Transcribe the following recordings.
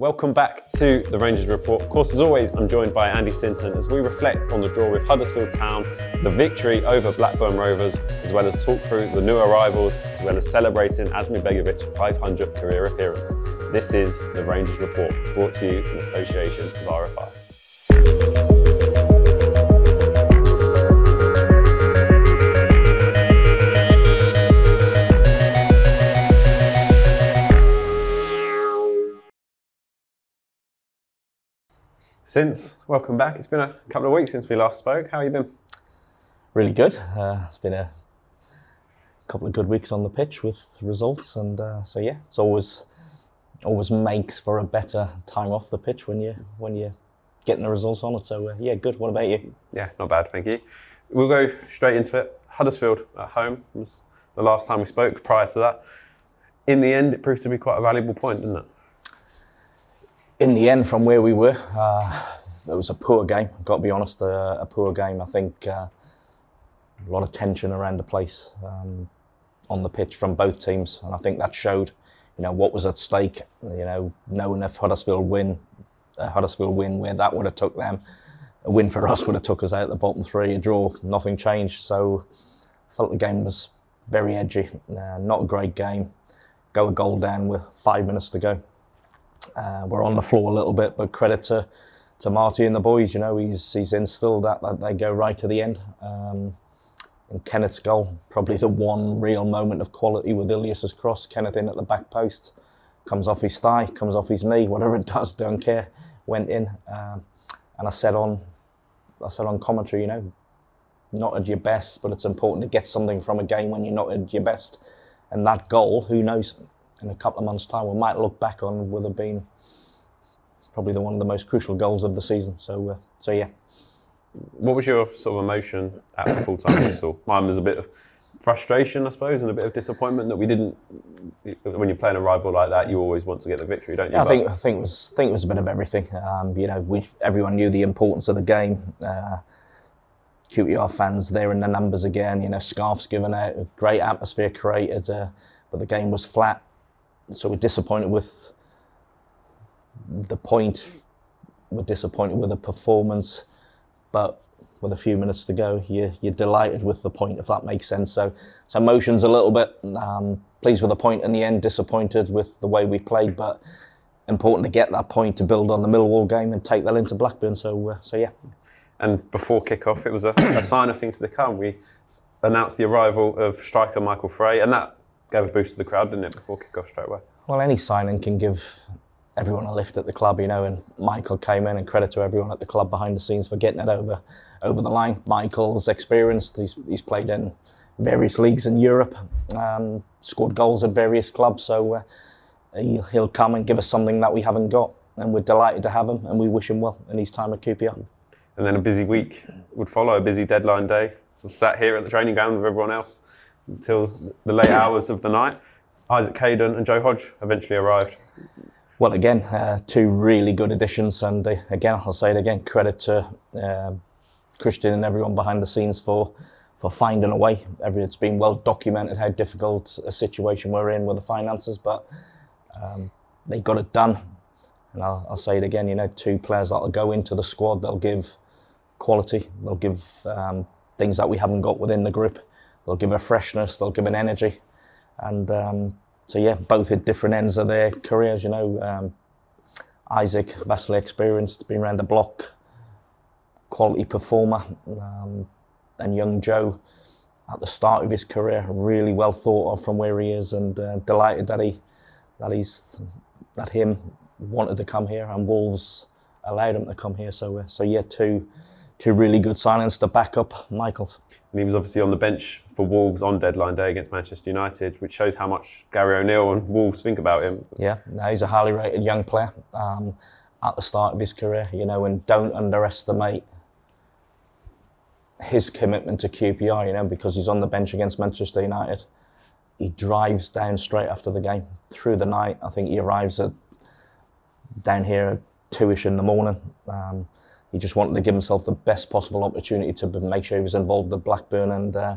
Welcome back to the Rangers Report. Of course, as always, I'm joined by Andy Sinton as we reflect on the draw with Huddersfield Town, the victory over Blackburn Rovers, as well as talk through the new arrivals, as well as celebrating Asmir Begovic's 500th career appearance. This is the Rangers Report, brought to you in association with RFI. Since, welcome back. It's been a couple of weeks since we last spoke. How have you been? really good. Uh, it's been a couple of good weeks on the pitch with results, and uh, so yeah, it's always always makes for a better time off the pitch when you when you're getting the results on it. So uh, yeah, good. What about you? Yeah, not bad, thank you. We'll go straight into it. Huddersfield at home was the last time we spoke. Prior to that, in the end, it proved to be quite a valuable point, didn't it? In the end, from where we were, uh, it was a poor game. I've got to be honest, uh, a poor game. I think uh, a lot of tension around the place um, on the pitch from both teams, and I think that showed, you know, what was at stake. You know, knowing if Huddersfield win, Huddersfield win, where that would have took them. A win for us would have took us out the bottom three. A draw, nothing changed. So, I felt the game was very edgy. Uh, not a great game. Go a goal down with five minutes to go. Uh, we're on the floor a little bit, but credit to to Marty and the boys. You know, he's he's instilled that that they go right to the end. Um, and Kenneth's goal, probably the one real moment of quality with Ilias's cross. Kenneth in at the back post, comes off his thigh, comes off his knee, whatever it does, don't care. Went in, um, and I said on, I said on commentary, you know, not at your best, but it's important to get something from a game when you're not at your best. And that goal, who knows, in a couple of months' time, we might look back on would have been probably the one of the most crucial goals of the season. So, uh, so yeah. What was your sort of emotion at the full time whistle? Mine was a bit of frustration, I suppose, and a bit of disappointment that we didn't. When you're playing a rival like that, you always want to get the victory, don't you? I think I think it was think it was a bit of everything. Um, you know, we everyone knew the importance of the game. Uh, QPR fans there in the numbers again. You know, scarves given out, a great atmosphere created, uh, but the game was flat. So we're disappointed with the point. We're disappointed with the performance, but with a few minutes to go, you, you're delighted with the point, if that makes sense. So, so emotions a little bit. Um, pleased with the point in the end, disappointed with the way we played, but important to get that point to build on the Millwall game and take that into Blackburn. So, uh, so yeah. And before kick-off, it was a, a sign of things to come. We announced the arrival of striker Michael Frey, and that gave a boost to the crowd, didn't it, before kick-off straight away? Well, any signing can give everyone a lift at the club, you know. And Michael came in, and credit to everyone at the club behind the scenes for getting it over over the line. Michael's experienced; he's, he's played in various leagues in Europe, um, scored goals at various clubs, so uh, he'll, he'll come and give us something that we haven't got. And we're delighted to have him, and we wish him well in his time at QPR. And then a busy week would follow, a busy deadline day. I'm sat here at the training ground with everyone else until the late hours of the night. Isaac Hayden and Joe Hodge eventually arrived. Well, again, uh, two really good additions, and uh, again, I'll say it again: credit to um Christian and everyone behind the scenes for for finding a way. It's been well documented how difficult a situation we're in with the finances, but um, they got it done. And I'll, I'll say it again: you know, two players that'll go into the squad, they'll give quality, they'll give um, things that we haven't got within the group. They'll give a freshness, they'll give an energy, and um, so yeah, both at different ends of their careers. You know, um, Isaac vastly experienced, been around the block, quality performer, um, and young Joe at the start of his career, really well thought of from where he is, and uh, delighted that he that he's that him wanted to come here, and Wolves allowed him to come here. So uh, so yeah, two two really good signings to back up Michaels. And he was obviously on the bench for Wolves on deadline day against Manchester United, which shows how much Gary O'Neill and Wolves think about him. Yeah, he's a highly rated young player um, at the start of his career, you know, and don't underestimate his commitment to QPR, you know, because he's on the bench against Manchester United. He drives down straight after the game through the night. I think he arrives at down here at two-ish in the morning. Um, he just wanted to give himself the best possible opportunity to make sure he was involved with Blackburn, and uh,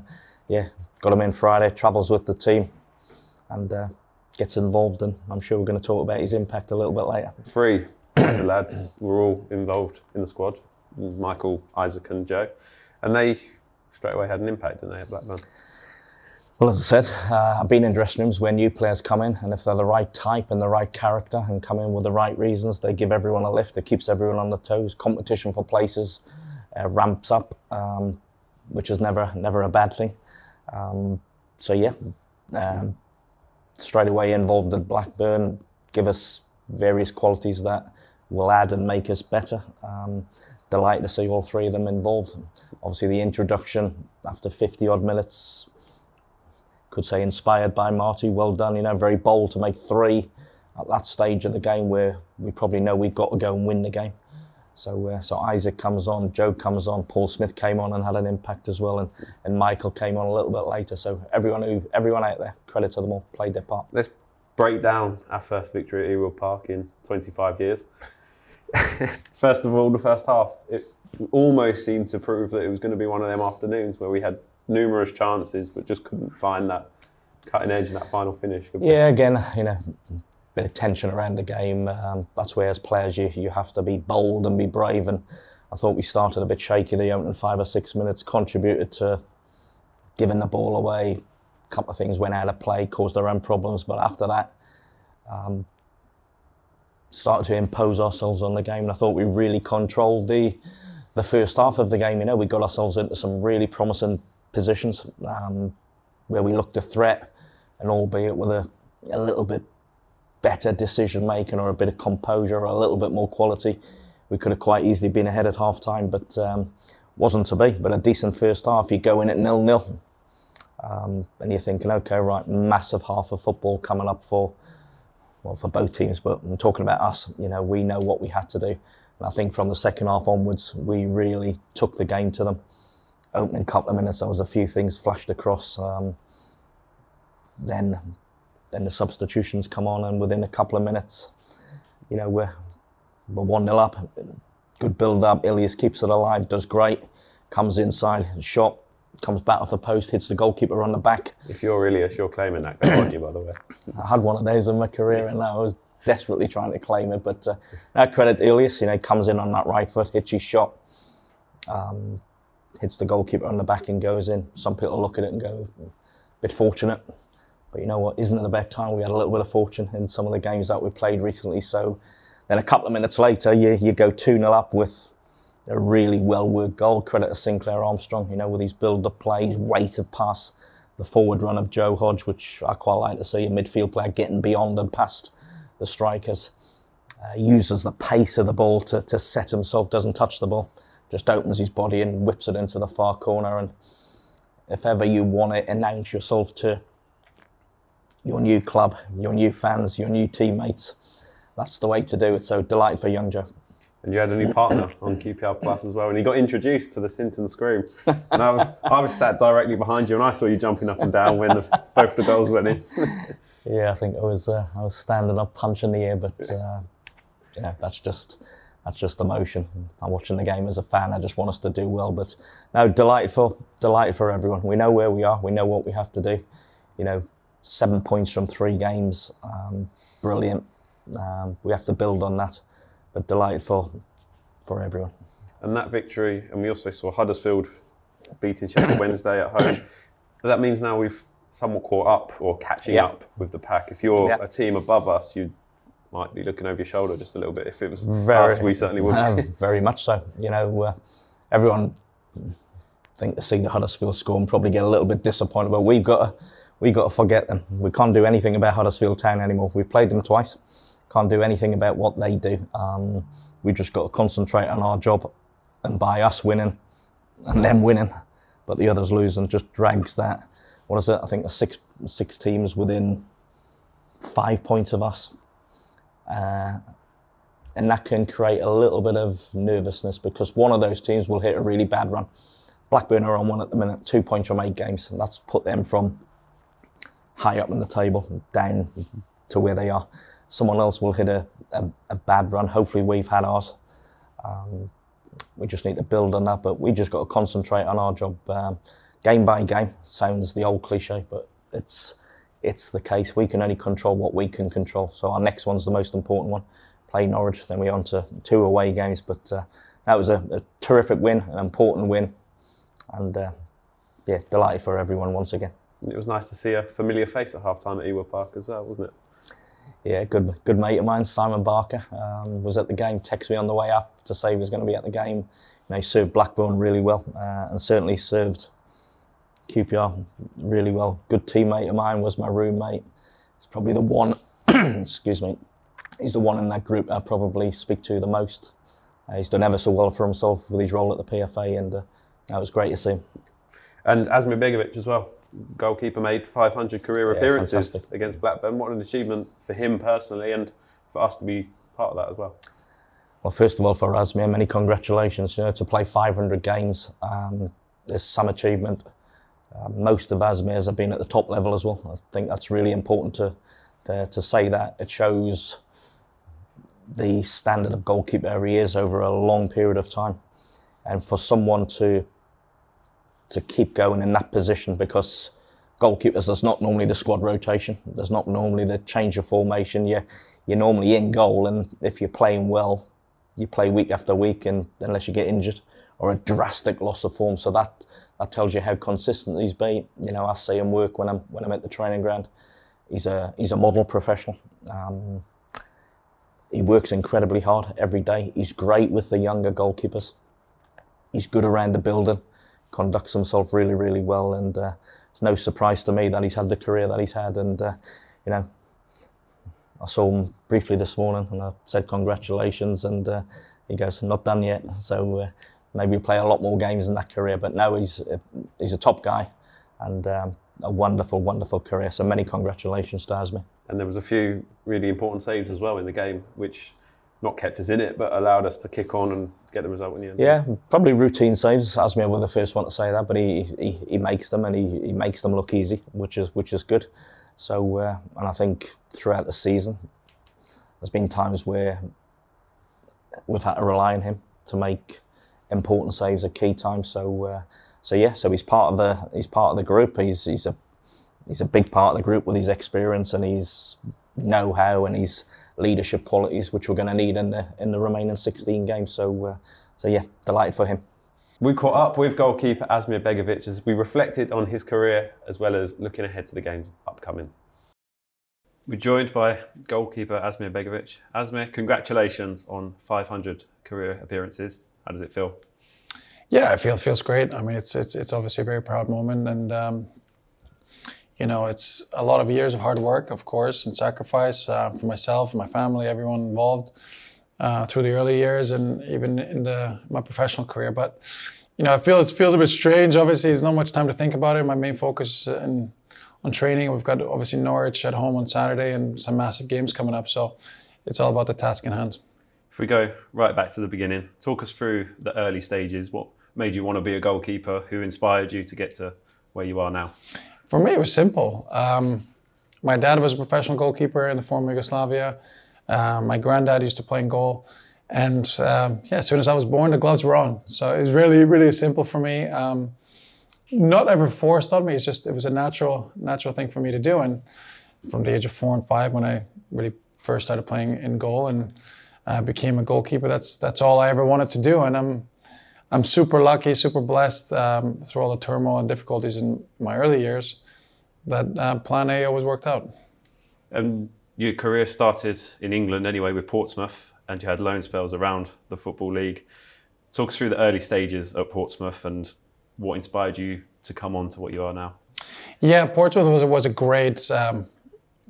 yeah, got him in Friday. Travels with the team, and uh, gets involved, and I'm sure we're going to talk about his impact a little bit later. Three the lads were all involved in the squad Michael, Isaac, and Joe. And they straight away had an impact, didn't they, at Blackburn? Well, as I said, uh, I've been in dressing rooms where new players come in, and if they're the right type and the right character and come in with the right reasons, they give everyone a lift. It keeps everyone on their toes. Competition for places uh, ramps up, um, which is never never a bad thing. Um, so yeah, um, straight away involved at Blackburn, give us various qualities that will add and make us better. Um, delighted to see all three of them involved. Obviously, the introduction after 50 odd minutes could say inspired by Marty. Well done, you know, very bold to make three at that stage of the game where we probably know we've got to go and win the game. So, uh, so Isaac comes on, Joe comes on, Paul Smyth came on and had an impact as well, and, and Michael came on a little bit later. So everyone who, everyone out there, credit to them all, played their part. Let's break down our first victory at Ewood Park in 25 years. first of all, the first half, it almost seemed to prove that it was going to be one of them afternoons where we had numerous chances, but just couldn't find that cutting edge in that final finish. Yeah, again, you know, bit of tension around the game. Um, that's where, as players, you you have to be bold and be brave. And I thought we started a bit shaky the opening five or six minutes, contributed to giving the ball away. A couple of things went out of play, caused their own problems. But after that, um, started to impose ourselves on the game. And I thought we really controlled the the first half of the game. You know, we got ourselves into some really promising positions um, where we looked a threat, and albeit with a, a little bit better decision making or a bit of composure or a little bit more quality, we could have quite easily been ahead at half time, but um, wasn't to be. But a decent first half, you go in at nil nil. Um, and you're thinking, okay, right, massive half of football coming up for, well, for both teams, but I'm talking about us. You know, we know what we had to do. And I think from the second half onwards, we really took the game to them opening couple of minutes, there was a few things flashed across. Um, then, then the substitutions come on, and within a couple of minutes, you know, we're we're one 0 up. Good build up. Ilias keeps it alive. Does great. Comes inside, shot comes back off the post, hits the goalkeeper on the back. If you're Ilias, you're claiming that, aren't you? By the way, I had one of those in my career, and I was desperately trying to claim it. But uh, that credit Ilias, you know, comes in on that right foot, hits his shot. Um, hits the goalkeeper on the back and goes in. Some people look at it and go, a bit fortunate. But you know what? Isn't it the best time? We had a little bit of fortune in some of the games that we played recently. So then a couple of minutes later, you, you go 2 0 up with a really well worked goal. Credit to Sinclair Armstrong, you know, with his build up play, his weighted pass, the forward run of Joe Hodge, which I quite like to see a midfield player getting beyond and past the strikers. Uh, uses the pace of the ball to, to set himself, doesn't touch the ball just opens his body and whips it into the far corner. And if ever you want to announce yourself to your new club, your new fans, your new teammates, that's the way to do it. So delighted for young Joe. And you had a new partner on QPR Plus as well, and he got introduced to the Sinton Scream. And I was I was sat directly behind you, and I saw you jumping up and down when the, both the goals went in. yeah, I think I was uh, I was standing up, punching the air, but uh, you know that's just that's just emotion. I'm watching the game as a fan. I just want us to do well. But no, delightful, for delighted for everyone. We know where we are. We know what we have to do. You know, seven points from three games. Um, brilliant. Um, we have to build on that. But delighted for for everyone. And that victory, and we also saw Huddersfield beating Sheffield Wednesday at home. That means now we've somewhat caught up or catching up with the pack. If you're a team above us, you might be looking over your shoulder just a little bit. If it was very, us, we certainly would. Uh, very much so. You know, uh, everyone think to see the Huddersfield score and probably get a little bit disappointed, but we've got we've got to forget them. We can't do anything about Huddersfield Town anymore. We've played them twice. Can't do anything about what they do. Um, we just got to concentrate on our job, and by us winning and them winning, but the others losing just drags that. What is it? I think six six teams within five points of us uh, and that can create a little bit of nervousness because one of those teams will hit a really bad run. Blackburn are on one at the minute, two points from eight games, and that's put them from high up in the table down to where they are. Someone else will hit a, a, a bad run. Hopefully, we've had ours. Um, we just need to build on that, but we just got to concentrate on our job um, game by game. Sounds the old cliche, but it's it's the case. We can only control what we can control. So our next one's the most important one. Play Norwich, then we're on to two away games. But uh, that was a, a, terrific win, an important win, and uh, yeah, delighted for everyone once again. It was nice to see a familiar face at half time at Ewood Park as well, wasn't it? Yeah, good good mate of mine, Simon Barker, um, was at the game. Texted me on the way up to say he was going to be at the game. You know, he served Blackburn really well, uh, and certainly served QPR really well. Good teammate of mine was my roommate. He's probably the one. excuse me. He's the one in that group I probably speak to the most. Uh, he's done ever so well for himself with his role at the PFA, and uh, that was great to see him. And Asmir Begovic as well goalkeeper made 500 career yeah, appearances fantastic. against Blackburn. What an achievement for him personally and for us to be part of that as well. Well, first of all, for Asmir, many congratulations. You know, to play 500 games um, is some achievement. Uh, most of Asmir's have been at the top level as well. I think that's really important to, to, to say that. It shows the standard of goalkeeper he is over a long period of time. And for someone to to keep going in that position because goalkeepers, there's not normally the squad rotation. There's not normally the change of formation. You're, you're normally in goal, and if you're playing well, you play week after week, and unless you get injured or a drastic loss of form. So that that tells you how consistent he's been. You know, I see him work when I'm when I'm at the training ground. He's a he's a model professional. Um, he works incredibly hard every day. He's great with the younger goalkeepers. He's good around the building conducts himself really, really well. And uh, it's no surprise to me that he's had the career that he's had. And, uh, you know, I saw him briefly this morning and I said congratulations. And uh, he goes, not done yet. So uh, maybe play a lot more games in that career. But no, he's, he's a top guy and um, a wonderful, wonderful career. So many congratulations to Asmir. And there was a few really important saves as well in the game, which not kept us in it, but allowed us to kick on and get the result in the end. Yeah, probably routine saves. Asmir was the first one to say that, but he, he, he makes them and he, he makes them look easy, which is which is good. So, uh, and I think throughout the season, there's been times where we've had to rely on him to make important saves at key times. So, uh, so yeah, so he's part of the he's part of the group. He's he's a he's a big part of the group with his experience and his know-how and his leadership qualities, which we're going to need in the in the remaining 16 games. So, uh, so yeah, delighted for him. We caught up with goalkeeper Asmir Begovic as we reflected on his career as well as looking ahead to the games upcoming. We're joined by goalkeeper Asmir Begovic. Asmir, congratulations on 500 career appearances. How does it feel? Yeah, it feels feels great. I mean, it's it's it's obviously a very proud moment, and um, you know, it's a lot of years of hard work, of course, and sacrifice uh, for myself my family, everyone involved uh, through the early years and even in the, my professional career. But you know, it feels it feels a bit strange. Obviously, there's not much time to think about it. My main focus in, on training. We've got obviously Norwich at home on Saturday and some massive games coming up. So it's all about the task in hand. If we go right back to the beginning, talk us through the early stages. What made you want to be a goalkeeper? Who inspired you to get to where you are now? For me, it was simple. Um, my dad was a professional goalkeeper in the former Yugoslavia. Uh, my granddad used to play in goal. And um, yeah, as soon as I was born, the gloves were on. So it was really, really simple for me. Um, not ever forced on me. It's just, it was a natural, natural thing for me to do. And from the age of four and five, when I really first started playing in goal and uh, became a goalkeeper, that's, that's all I ever wanted to do. And I'm, I'm super lucky, super blessed um, through all the turmoil and difficulties in my early years that uh, Plan A always worked out. And your career started in England anyway with Portsmouth, and you had loan spells around the Football League. Talk us through the early stages at Portsmouth and what inspired you to come on to what you are now. Yeah, Portsmouth was was a great um,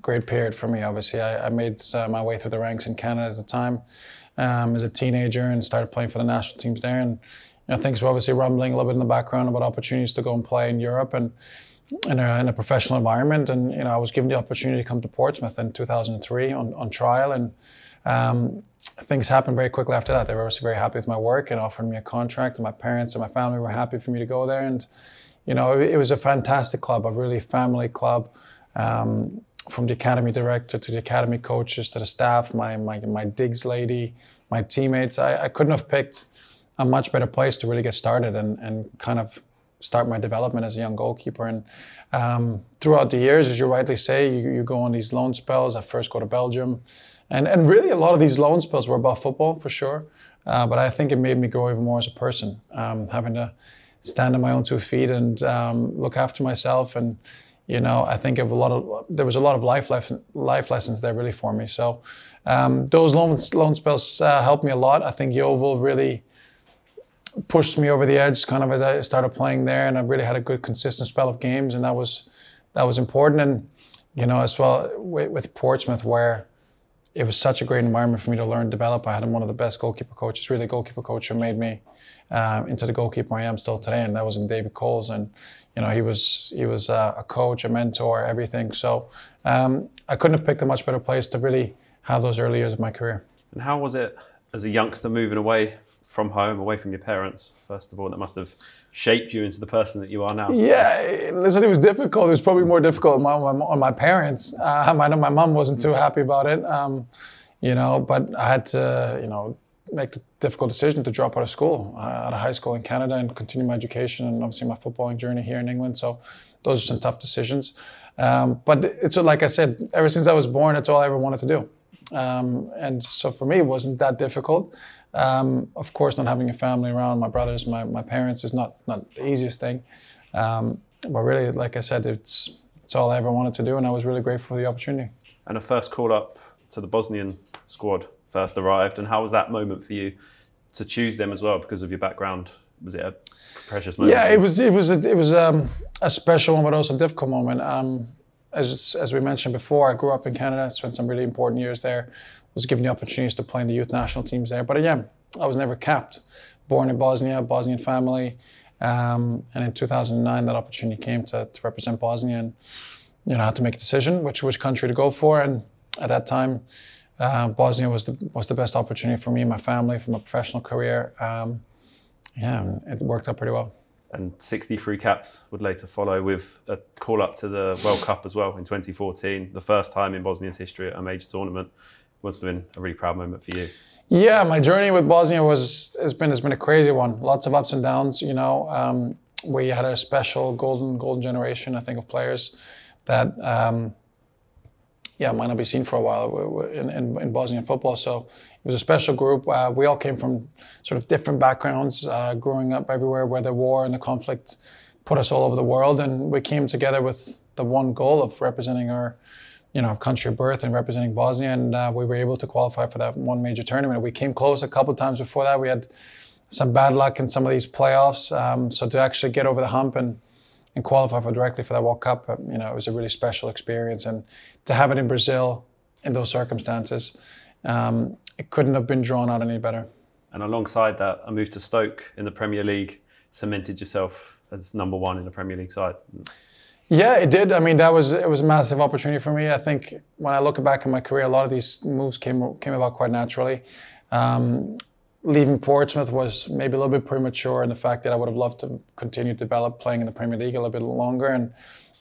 great period for me. Obviously, I, I made uh, my way through the ranks in Canada at the time um, as a teenager and started playing for the national teams there. And you know, things were obviously rumbling a little bit in the background about opportunities to go and play in Europe and in a, in a professional environment. And you know, I was given the opportunity to come to Portsmouth in 2003 on, on trial, and um, things happened very quickly after that. They were obviously very happy with my work and offered me a contract. And my parents and my family were happy for me to go there. And you know, it, it was a fantastic club, a really family club. Um, from the academy director to the academy coaches to the staff, my my, my digs lady, my teammates, I, I couldn't have picked a much better place to really get started and, and kind of start my development as a young goalkeeper. And um, throughout the years, as you rightly say, you, you go on these loan spells. I first go to Belgium, and and really a lot of these loan spells were about football for sure. Uh, but I think it made me grow even more as a person, um, having to stand on my own two feet and um, look after myself. And you know, I think of a lot of there was a lot of life life lessons there really for me. So um, those loan loan spells uh, helped me a lot. I think Yeovil really pushed me over the edge, kind of as I started playing there, and I really had a good consistent spell of games, and that was that was important. And you know, as well with, with Portsmouth, where it was such a great environment for me to learn, develop. I had one of the best goalkeeper coaches, really goalkeeper coach who made me uh, into the goalkeeper I am still today, and that was in David Coles. And you know, he was he was uh, a coach, a mentor, everything. So um, I couldn't have picked a much better place to really have those early years of my career. And how was it as a youngster moving away from home, away from your parents? First of all, that must have shaped you into the person that you are now. Yeah, listen, it was difficult. It was probably more difficult on my, on my parents. Uh, I know my mom wasn't too happy about it, um, you know, but I had to, you know, make the difficult decision to drop out of school, uh, out of high school in Canada, and continue my education and obviously my footballing journey here in England. So those are some tough decisions. Um, but it's like I said, ever since I was born, it's all I ever wanted to do. Um, and so for me, it wasn't that difficult. Um, of course, not having a family around, my brothers, my, my parents, is not, not the easiest thing. Um, but really, like I said, it's, it's all I ever wanted to do, and I was really grateful for the opportunity. And a first call up to the Bosnian squad first arrived, and how was that moment for you to choose them as well because of your background? Was it a precious moment? Yeah, it was. It was. A, it was um, a special one, but also a difficult moment. Um, as as we mentioned before, I grew up in Canada, spent some really important years there. Was given the opportunities to play in the youth national teams there, but again, I was never capped. Born in Bosnia, Bosnian family, um, and in 2009, that opportunity came to, to represent Bosnia, and you know, I had to make a decision which which country to go for, and at that time. Uh, Bosnia was the was the best opportunity for me and my family from a professional career. Um, yeah, it worked out pretty well and 63 caps would later follow with a call up to the World Cup as well in 2014, the first time in Bosnia's history at a major tournament. Must have been a really proud moment for you. Yeah, my journey with Bosnia was has been has been a crazy one. Lots of ups and downs. You know, um, we had a special golden golden generation, I think, of players that um, yeah, might not be seen for a while in, in, in Bosnian football. So it was a special group. Uh, we all came from sort of different backgrounds, uh, growing up everywhere where the war and the conflict put us all over the world, and we came together with the one goal of representing our, you know, country of birth and representing Bosnia, and uh, we were able to qualify for that one major tournament. We came close a couple times before that. We had some bad luck in some of these playoffs, um, so to actually get over the hump and and qualify for directly for that World Cup, um, you know, it was a really special experience. And to have it in Brazil in those circumstances, um, it couldn't have been drawn out any better. And alongside that, a move to Stoke in the Premier League cemented yourself as number one in the Premier League side. Yeah, it did. I mean, that was it was a massive opportunity for me. I think when I look back at my career, a lot of these moves came came about quite naturally. Um, leaving Portsmouth was maybe a little bit premature and the fact that I would have loved to continue to develop playing in the Premier League a little bit longer. And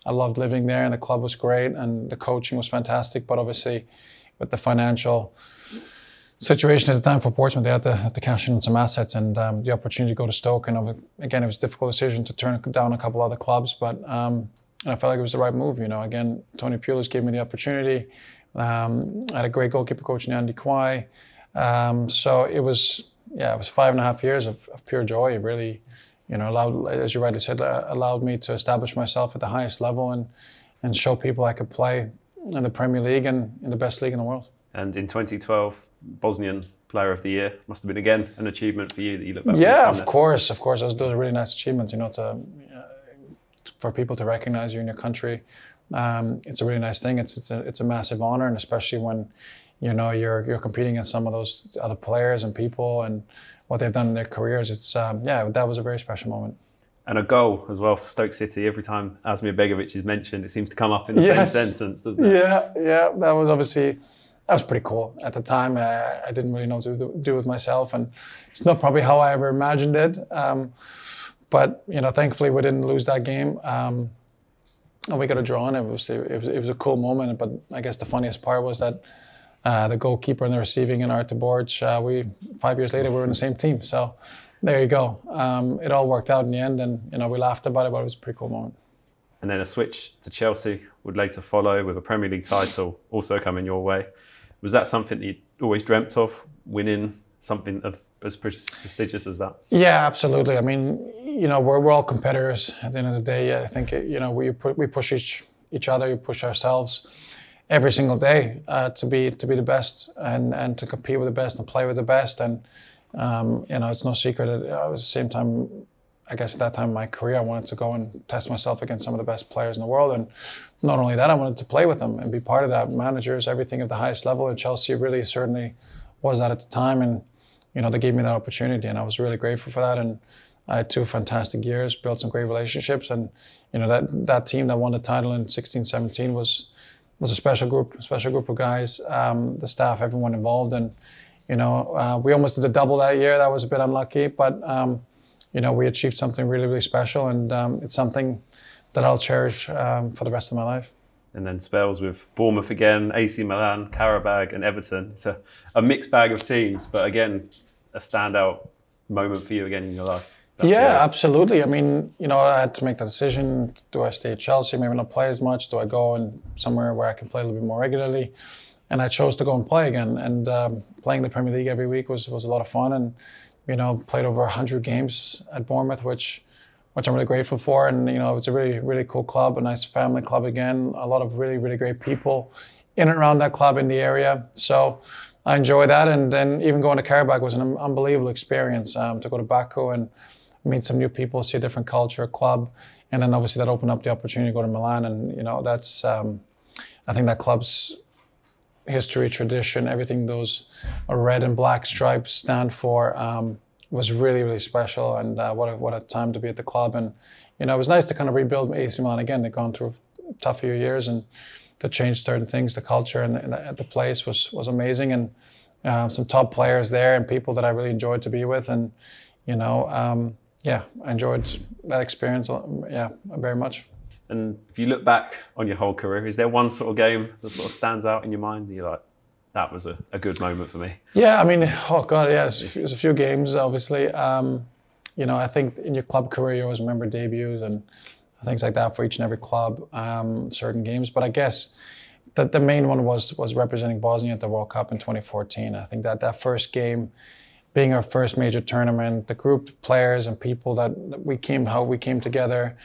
I loved living there, and the club was great, and the coaching was fantastic. But obviously, with the financial situation at the time for Portsmouth, they had to, had to cash in on some assets and um, the opportunity to go to Stoke. And again, it was a difficult decision to turn down a couple other clubs, but um, I felt like it was the right move. You know, again, Tony Pulis gave me the opportunity. Um, I had a great goalkeeper coach in Andy Quy. Um, so it was yeah, it was five and a half years of, of pure joy. It really, you know, allowed, as you rightly said, uh, allowed me to establish myself at the highest level and and show people I could play in the Premier League and in the best league in the world. And in 2012, Bosnian Player of the Year must have been again an achievement for you that you look back. Yeah, of course, of course. Those, those are really nice achievements. You know, to, uh, for people to recognize you in your country, um, it's a really nice thing. It's it's a it's a massive honor, and especially when you know you're you're competing against some of those other players and people and what they've done in their careers. It's um, yeah, that was a very special moment. And a goal as well for Stoke City. Every time Asmir Begovic is mentioned, it seems to come up in the yes. same sentence, doesn't it? Yeah, yeah. That was obviously that was pretty cool at the time. I, I didn't really know what to do with myself, and it's not probably how I ever imagined it. Um, but you know, thankfully we didn't lose that game. Um, and we got a draw, and it was, it was it was a cool moment. But I guess the funniest part was that uh, the goalkeeper and the receiving and Artur Boruc, uh, we five years later we were in the same team. So there you go. Um, it all worked out in the end, and you know we laughed about it, but it was a pretty cool moment. And then a switch to Chelsea would later follow with a Premier League title also coming your way. Was that something that you always dreamt of, winning something of as prestigious as that? Yeah, absolutely. I mean, you know, we're, we're all competitors at the end of the day. I think, you know, we, we push each, each other, we push ourselves every single day uh, to be to be the best and, and to compete with the best and play with the best. And, um, you know, it's no secret that uh, at the same time, I guess at that time in my career, I wanted to go and test myself against some of the best players in the world. And not only that, I wanted to play with them and be part of that. Managers, everything at the highest level. And Chelsea really certainly was that at the time. And, you know, they gave me that opportunity. And I was really grateful for that. And I had two fantastic years, built some great relationships. And, you know, that, that team that won the title in 16 17 was, was a special group, special group of guys, um, the staff, everyone involved. And, you know, uh, we almost did a double that year. That was a bit unlucky. But, um, you know, we achieved something really, really special. And um, it's something that I'll cherish um, for the rest of my life. And then spells with Bournemouth again, AC Milan, Qarabag, and Everton. It's a, a mixed bag of teams, but again, a standout moment for you again in your life. Yeah, absolutely. I mean, you know, I had to make the decision: do I stay at Chelsea, maybe not play as much? Do I go and somewhere where I can play a little bit more regularly? And I chose to go and play again. And um, playing the Premier League every week was was a lot of fun. And you know, played over hundred games at Bournemouth, which which I'm really grateful for. And you know, it's a really really cool club, a nice family club again. A lot of really really great people in and around that club in the area. So I enjoy that. And then even going to Qarabag was an unbelievable experience um, to go to Baku and meet some new people, see a different culture, club, and then obviously that opened up the opportunity to go to Milan. And you know, that's um, I think that club's history, tradition, everything those red and black stripes stand for. Um, was really really special, and uh, what a, what a time to be at the club. And you know, it was nice to kind of rebuild AC Milan again. They'd gone through a tough few years, and to change certain things, the culture and, and the place was was amazing, and uh, some top players there and people that I really enjoyed to be with, and you know, um, yeah, I enjoyed that experience. Yeah, very much. And if you look back on your whole career, is there one sort of game that sort of stands out in your mind? You're like, that was a, a good moment for me. Yeah, I mean, oh god, yeah, there's, there's a few games, obviously. Um, you know, I think in your club career, you always remember debuts and things like that for each and every club, um, certain games. But I guess that the main one was was representing Bosnia at the World Cup in 2014. I think that that first game, being our first major tournament, the group of players and people that we came, how we came together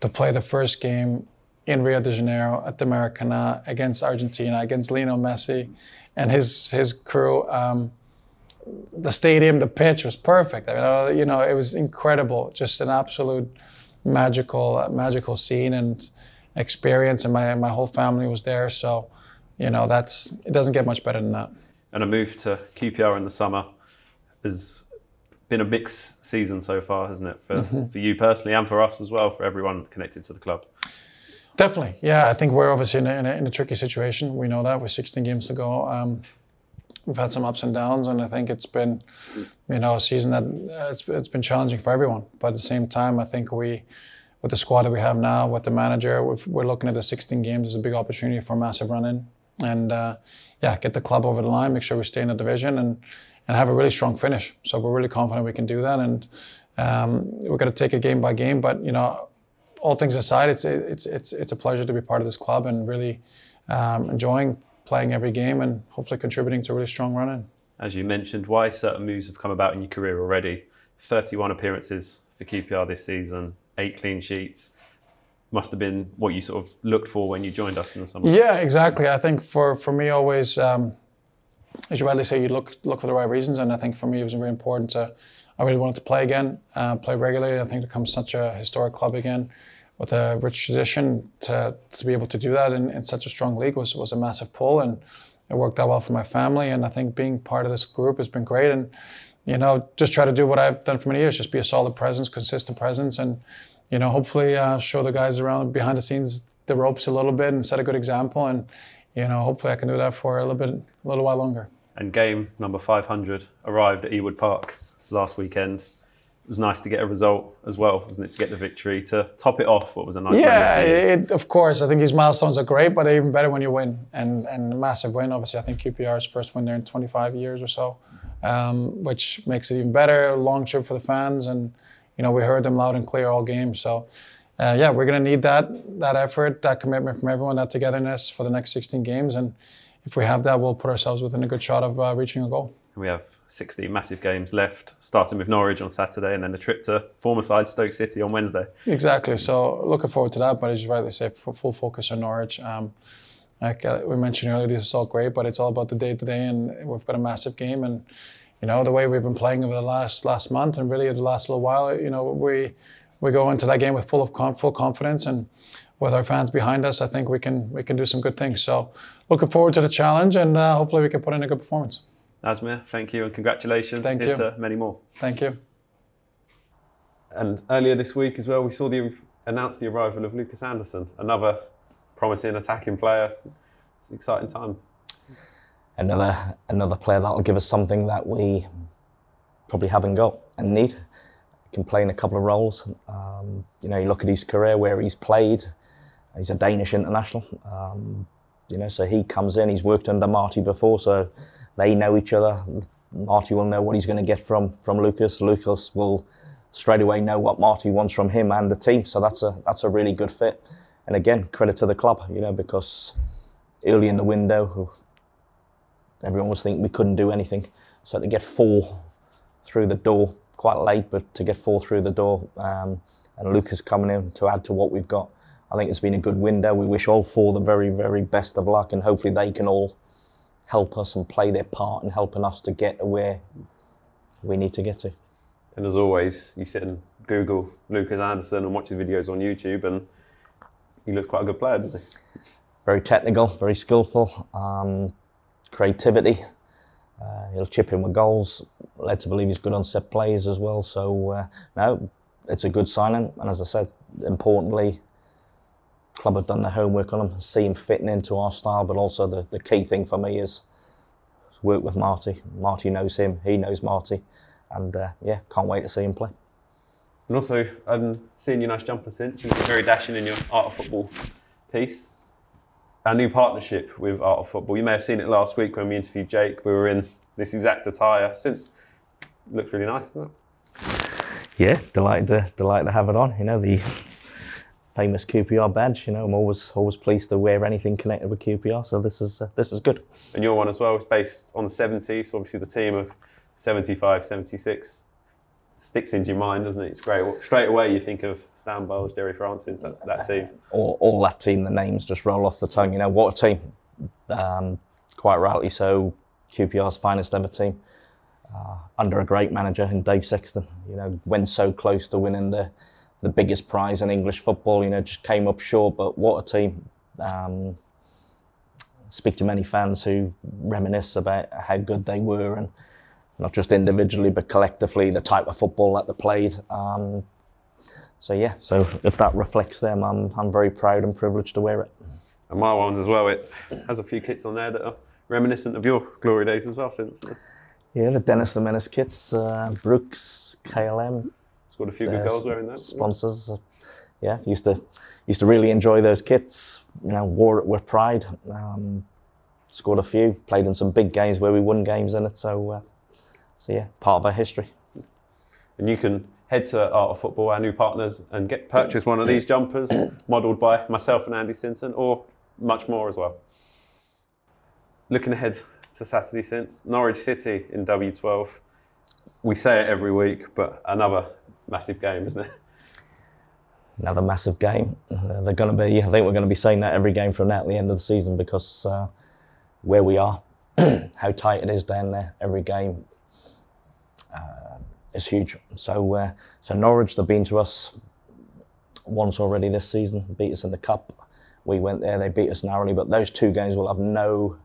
to play the first game in Rio de Janeiro at the Maracanã against Argentina, against Lionel Messi and his his crew. Um, the stadium, the pitch was perfect. I mean, uh, you know, it was incredible. Just an absolute magical, magical scene and experience. And my my whole family was there. So, you know, that's it. Doesn't get much better than that. And a move to QPR in the summer has been a mixed season so far, hasn't it? For mm-hmm. for you personally and for us as well, for everyone connected to the club. Definitely, yeah. I think we're obviously in a, in a, in a tricky situation. We know that with 16 games to go. Um, we've had some ups and downs, and I think it's been, you know, a season that uh, it's, it's been challenging for everyone. But at the same time, I think we, with the squad that we have now, with the manager, we're looking at the 16 games as a big opportunity for a massive run in, and uh, yeah, get the club over the line, make sure we stay in the division, and and have a really strong finish. So we're really confident we can do that, and um, we're going to take it game by game. But you know all things aside, it's it's it's it's a pleasure to be part of this club and really um, enjoying playing every game and hopefully contributing to a really strong run in. As you mentioned, why certain moves have come about in your career already. 31 appearances for QPR this season, eight clean sheets. Must have been what you sort of looked for when you joined us in the summer. Yeah, exactly. I think for, for me, always, um, as you rightly say, you look look for the right reasons, and I think for me, it was very important to I really wanted to play again, uh, play regularly. I think to become such a historic club again with a rich tradition to, to be able to do that in, in such a strong league was, was a massive pull and it worked out well for my family. And I think being part of this group has been great. And, you know, just try to do what I've done for many years, just be a solid presence, consistent presence, and, you know, hopefully uh, show the guys around behind the scenes the ropes a little bit and set a good example. And, you know, hopefully I can do that for a little bit, a little while longer. And game number 500 arrived at Ewood Park last weekend. It was nice to get a result as well, wasn't it? To get the victory to top it off. What was a nice. Yeah, it, of course. I think these milestones are great, but they're even better when you win, and and a massive win. Obviously, I think QPR's first win there in 25 years or so. um, which makes it even better. Long trip for the fans, and you know we heard them loud and clear all game. So. Uh, yeah, we're going to need that that effort, that commitment from everyone, that togetherness for the next 16 games, and if we have that, we'll put ourselves within a good shot of uh, reaching a goal. We have 60 massive games left, starting with Norwich on Saturday and then a trip to former side Stoke City on Wednesday. Exactly. So looking forward to that. But as you rightly say, full focus on Norwich. Um, like uh, we mentioned earlier, this is all great, but it's all about the day to day, and we've got a massive game. And you know the way we've been playing over the last last month, and really the last little while, you know we we go into that game with full of full confidence, and with our fans behind us, I think we can we can do some good things. So looking forward to the challenge, and uh, hopefully we can put in a good performance. Asmir, thank you and congratulations. Thank Here's you. to many more. Thank you. And earlier this week as well, we saw the announced the arrival of Lucas Andersen, another promising attacking player. It's an exciting time. Another another player that'll give us something that we probably haven't got and need. Can play in a couple of roles. Um, you know, you look at his career where he's played. He's a Danish international. Um, you know, so he comes in. He's worked under Marty before, so they know each other. Marty will know what he's going to get from from Lucas. Lucas will straight away know what Marty wants from him and the team. So that's a that's a really good fit. And again, credit to the club, you know, because early in the window, everyone was thinking we couldn't do anything. So to get four through the door, quite late, but to get four through the door, um, and Lucas coming in to add to what we've got, I think it's been a good window. We wish all four the very, very best of luck, and hopefully they can all help us and play their part in helping us to get to where we need to get to. And as always, you sit and Google Lucas Andersen and watch his videos on YouTube, and he looks quite a good player, does he? Very technical, very skillful, um, creativity. Uh, he'll chip in with goals. Led to believe he's good on set plays as well. So uh, no, it's a good signing. And as I said, importantly, club have done their homework on him, see him fitting into our style. But also the, the key thing for me is work with Marty. Marty knows him. He knows Marty. And uh, yeah, can't wait to see him play. And also, I've seen your nice jumper since. Been very dashing in your art of football piece. Our new partnership with Art of Football. You may have seen it last week when we interviewed Jake. We were in this exact attire. Since looks really nice, doesn't it? Yeah, delighted to delighted to have it on. You know the famous QPR badge. You know, I'm always always pleased to wear anything connected with QPR. So this is uh, this is good. And your one as well is based on the 70s. So obviously the team of 75, 76 sticks into your mind, doesn't it? It's great. Straight away you think of Stan Bowles, Gerry Francis, that's that team. All, all that team, the names just roll off the tongue. You know, what a team. Um, quite rightly so, QPR's finest ever team. Uh, under a great manager in Dave Sexton. You know, went so close to winning the the biggest prize in English football. You know, just came up short, but what a team. Um, speak to many fans who reminisce about how good they were and not just individually but collectively the type of football that they played. Um, so yeah, so if that reflects them, I'm I'm very proud and privileged to wear it. And my one as well, it has a few kits on there that are reminiscent of your glory days as well. Since yeah, the Dennis the Menace kits, uh, Brooks, KLM. Scored a few good goals wearing that. Sponsors, yeah, used to used to really enjoy those kits. You know, wore it with pride. Um, scored a few, played in some big games where we won games in it. So. Uh, so yeah, part of our history. And you can head to Art of Football, our new partners, and get purchase one of these jumpers, modelled by myself and Andy Sinton, or much more as well. Looking ahead to Saturday since Norwich City in W12. We say it every week, but another massive game, isn't it? Another massive game. Uh, they're going to be. I think we're going to be saying that every game from now at the end of the season because uh, where we are, how tight it is down there. Every game, uh, is huge. So, uh, so Norwich, they've been to us once already this season, beat us in the cup. We went there, they beat us narrowly, but those two games will have no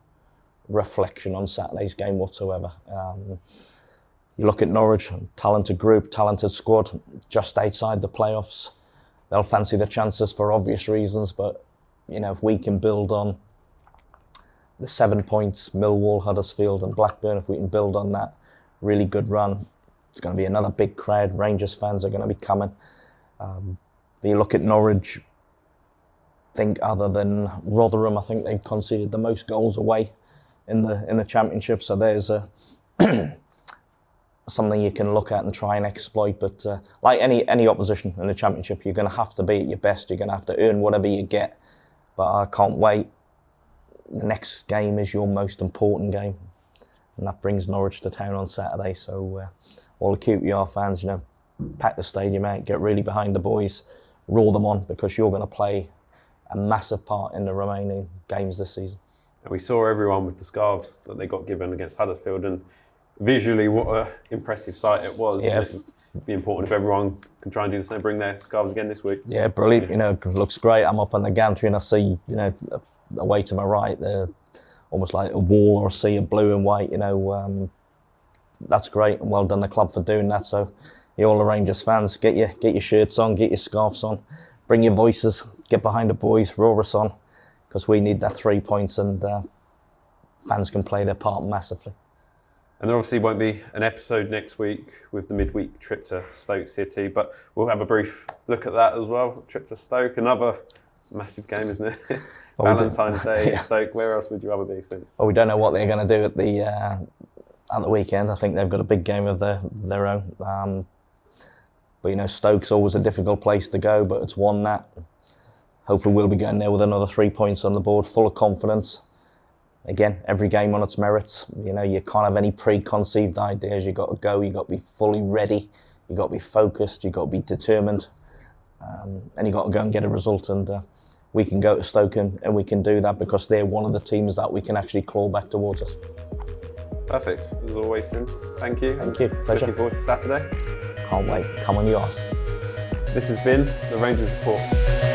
reflection on Saturday's game whatsoever. Um, you look at Norwich, talented group, talented squad, just outside the playoffs. They'll fancy the chances for obvious reasons, but you know if we can build on the seven points, Millwall, Huddersfield, and Blackburn, if we can build on that, really good run. It's going to be another big crowd. Rangers fans are going to be coming. Um, you look at Norwich, think other than Rotherham, I think they've conceded the most goals away in the in the championship. So there's a something you can look at and try and exploit. But uh, like any any opposition in the championship, you're going to have to be at your best. You're going to have to earn whatever you get. But I can't wait. The next game is your most important game, and that brings Norwich to town on Saturday. So uh, all the QPR fans, you know, pack the stadium out, get really behind the boys, roll them on because you're going to play a massive part in the remaining games this season. And we saw everyone with the scarves that they got given against Huddersfield, and visually, what an impressive sight it was. Yeah. It'd be important if everyone can try and do the same, bring their scarves again this week. Yeah, brilliant. You know, looks great. I'm up on the gantry and I see, you know, away to my right, there, almost like a wall or a sea of blue and white. You know, um, that's great and well done the club for doing that. So, you all the Rangers fans, get your get your shirts on, get your scarves on, bring your voices, get behind the boys, roar us on, because we need that three points and uh, fans can play their part massively. And there obviously won't be an episode next week with the midweek trip to Stoke City, but we'll have a brief look at that as well. Trip to Stoke, another massive game, isn't it? Well, we Valentine's Day, Yeah. Stoke. Where else would you rather be, Steve? Well, we don't know what they're going to do at the uh, at the weekend. I think they've got a big game of their their own. Um, but you know, Stoke's always a difficult place to go, but it's one that hopefully we'll be going there with another three points on the board, full of confidence. Again, every game on its merits. You know, you can't have any preconceived ideas. You've got to go. You've got to be fully ready. You've got to be focused. You've got to be determined, um, and you've got to go and get a result. And uh, we can go to Stoke and, we can do that because they're one of the teams that we can actually claw back towards us. Perfect. As always, Sinton. Thank you. Thank you. Pleasure. Looking forward to Saturday. Can't wait. Come on, you R's. This has been the Rangers Report.